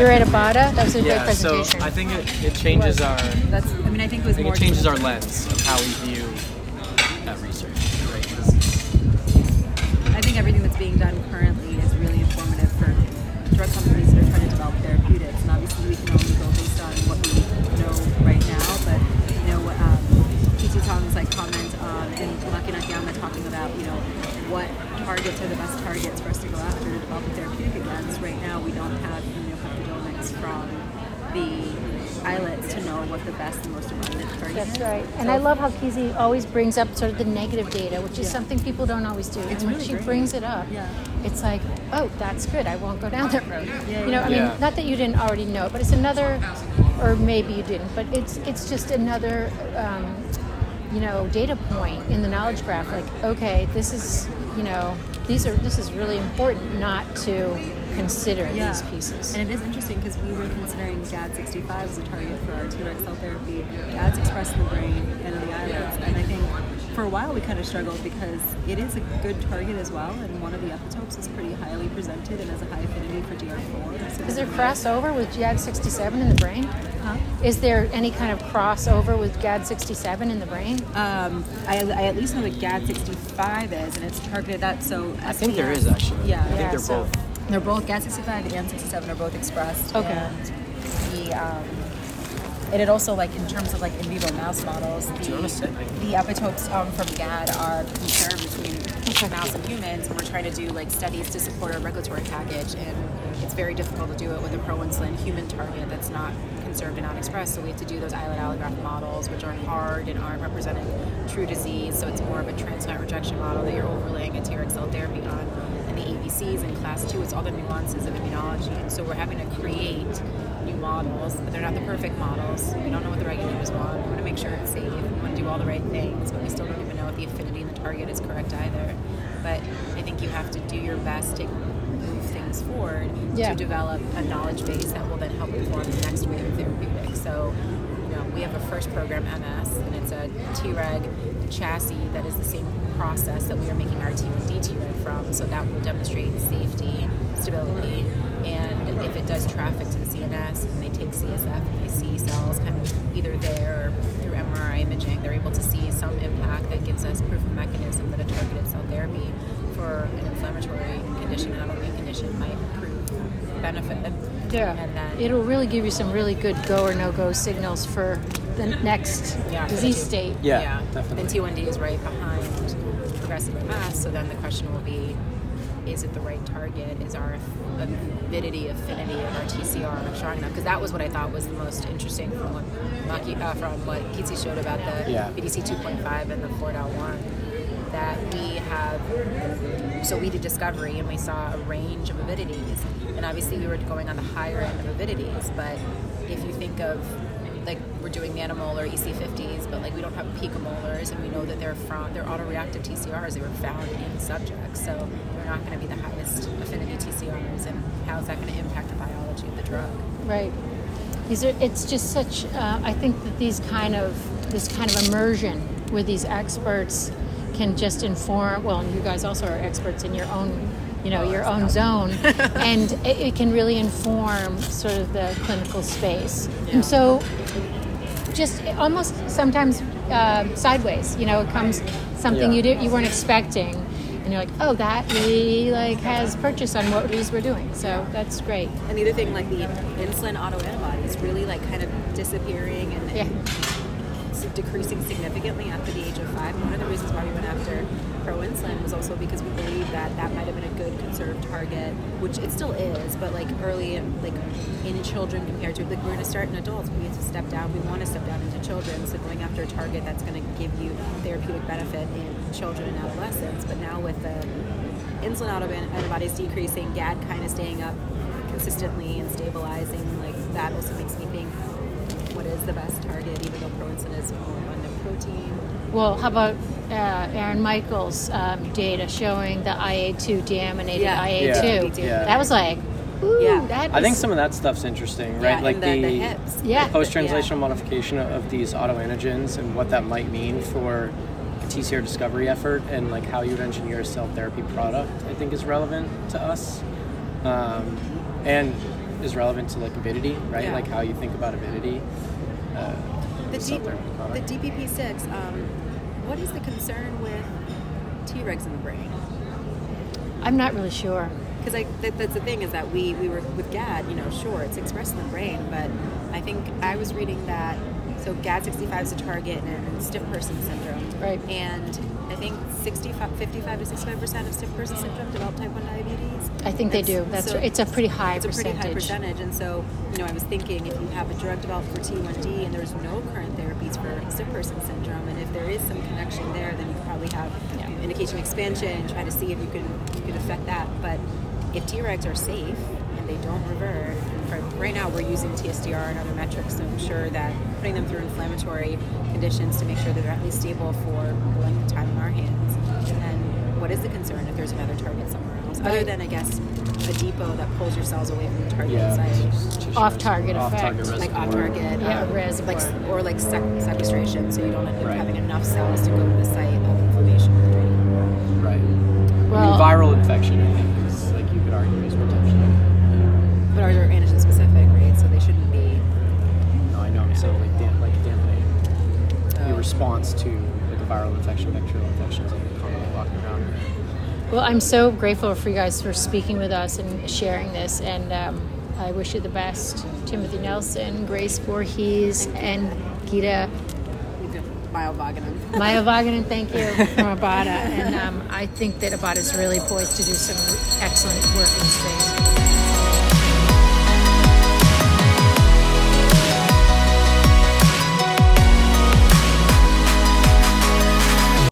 You're at Abada. That was a yeah, great so. I think it, it changes our That's. I mean, I think it was think more. it changes our lens of how we view that research. Right? I think everything that's being done currently is really informative for drug companies that are trying to develop therapeutics. And obviously, we can only go based on what we know right now. But you know, um, PT Tom's like comment um, and Maki Nakayama talking about you know what targets are the best targets for us to go after to develop a therapeutic against. Right now, we don't have immunopeptidomics from the islets to know what the best and most abundant target is. That's right. And So- I love how Kizzy always brings up sort of the negative data, which is Yeah. something people don't always do. It's and when really she great. brings it up, Yeah. it's like, oh, that's good. I won't go down that road. Yeah, you know, I mean, yeah. not that you didn't already know but it's another, or maybe you didn't, but it's it's just another, um, you know, data point in the knowledge graph. Like, okay, this is, you know, these are this is really important not to consider these pieces. And it is interesting because we were considering GAD65 as a target for our T-Rex cell therapy. GAD's expressed in the brain and in the islets, and I think for a while we kind of struggled because it is a good target as well, and one of the epitopes is pretty highly presented and has a high affinity for DR4. So Is there crossover with GAD67 in the brain? Huh? Is there any kind of crossover with GAD67 in the brain? Um, I, I at least know what GAD65 is, and it's targeted that. So I think there is actually. Yeah, I think Yeah, they're so- both. They're both GAD65 and 67 are both expressed. Okay. And the um, and it also like in terms of like in vivo mouse models, the, Do you wanna sit? the epitopes um, from GAD are conserved between mouse and humans, and we're trying to do like studies to support our regulatory package, and it's very difficult to do it with a pro-insulin human target that's not conserved and not expressed. So we have to do those islet allograft models, which are hard and aren't representing true disease. So it's more of a transplant rejection model that you're overlaying a T-Rex cell therapy on and the ABCs in class two, it's all the nuances of immunology. And so we're having to create new models, but they're not the perfect models. We don't know what the regulators want. We want to make sure it's safe. We want to do all the right things, but we still don't even know if the affinity and the target is correct either. But I think you have to do your best to move things forward Yeah. to develop a knowledge base that will then help inform the next wave of therapeutics. So you know, we have a first program MS, and it's a T-Reg chassis that is the same process that we are making our T1D T-Reg from. So that will demonstrate safety, stability, and does traffic to the CNS and they take CSF and they see cells kind of either there or through MRI imaging, they're able to see some impact that gives us proof of mechanism that a targeted cell therapy for an inflammatory condition, an autoimmune condition, might prove benefit. Yeah. And then It'll really give you some really good go or no go signals for the next Yeah, for the disease two. state. Yeah, definitely. And T1D is right behind progressive MS. So then the question will be, is it the right target? Is our avidity, affinity of our TCR strong enough? Because that was what I thought was the most interesting from what Maki, uh, from what Kitsi showed about the Yeah. BDC 2.5 and the 4.1. That we have, so we did discovery and we saw a range of avidities, and obviously we were going on the higher end of avidities. But if you think of like we're doing nanomolar EC50s, but like we don't have picomolars, and we know that they're from they're autoreactive TCRs. They were found in subjects, so they're not going to be the highest affinity TCRs. And how is that going to impact the biology of the drug? Right. These are. It's just such. Uh, I think that these kind of this kind of immersion with these experts can just inform. Well, you guys also are experts in your own, you know, your own zone, and it, it can really inform sort of the clinical space. And so, just almost sometimes uh, sideways. You know, it comes something Yeah. you did you weren't expecting. And you're like, oh, that really like has purchase on what it is we're doing. So that's great. And the other thing, like the insulin autoantibodies, really like kind of disappearing and, Yeah. Decreasing significantly after the age of five. And one of the reasons why we went after pro-insulin was also because we believe that that might have been a good conserved target, which it still is, but like early, like in children compared to like we're going to start in adults, we need to step down. We want to step down into children, so going after a target that's going to give you therapeutic benefit in children and adolescents. But now with the insulin autoan- antibodies decreasing, GAD kind of staying up consistently and stabilizing, like that also makes me think is the best target, even though proinsulin is more abundant protein. Well, how about uh, Aaron Michaels' um, data showing the IA2 deaminated Yeah. IA2? Yeah. Yeah. That was like, ooh, Yeah. that I think some of that stuff's interesting, right? Yeah, like and the, the hips. Yeah. post-translational modification of, of these autoantigens and what that might mean for a TCR discovery effort and like how you would engineer a cell therapy product, I think is relevant to us. Um, and is relevant to like avidity, right? Yeah. Like how you think about avidity. The, D- the. DPP6, um, what is the concern with Tregs in the brain? I'm not really sure. Because I, that, that's the thing is that we, we were with GAD, you know, sure, it's expressed in the brain, but I think I was reading that, so GAD65 is a target in stiff person syndrome. Right. And I think 65, 55 to 65% of stiff person syndrome develop type 1 diabetes. I think they do. That's so right. It's a pretty high percentage. it's a pretty high percentage. percentage. And so, you know, I was thinking if you have a drug developed for T1D and there's no current therapies for stiff person syndrome, and if there is some connection there, then you could probably have Yeah. indication expansion and try to see if you can you could affect that. But if Tregs are safe they don't revert, right now we're using TSDR and other metrics to ensure that putting them through inflammatory conditions to make sure that they're at least stable for the length of time in our hands. And then, what is the concern if there's another target somewhere else, other than I guess a depot that pulls your cells away from the target yeah, site? Off-target res- off-target effect. like off target, Yeah, um, reservoir. like or like sec- sequestration, so you don't end up Right. having enough cells to go to the site of inflammation. in the brain. Right. I Well- mean, viral infection, I think, is like you could argue is potentially. But ours are antigen specific, right? So they shouldn't be. No, I know. So like damp, like dampening uh, your response to like a viral infection, bacterial infections, like commonly walking around. Well, I'm so grateful for you guys for speaking with us and sharing this, and um, I wish you the best. Timothy Nelson, Grace Voorhees, and Gita Mile Vaganum. Maya Vaganen, thank you from Abada. And um, I think that Abada is really poised to do some excellent work in space.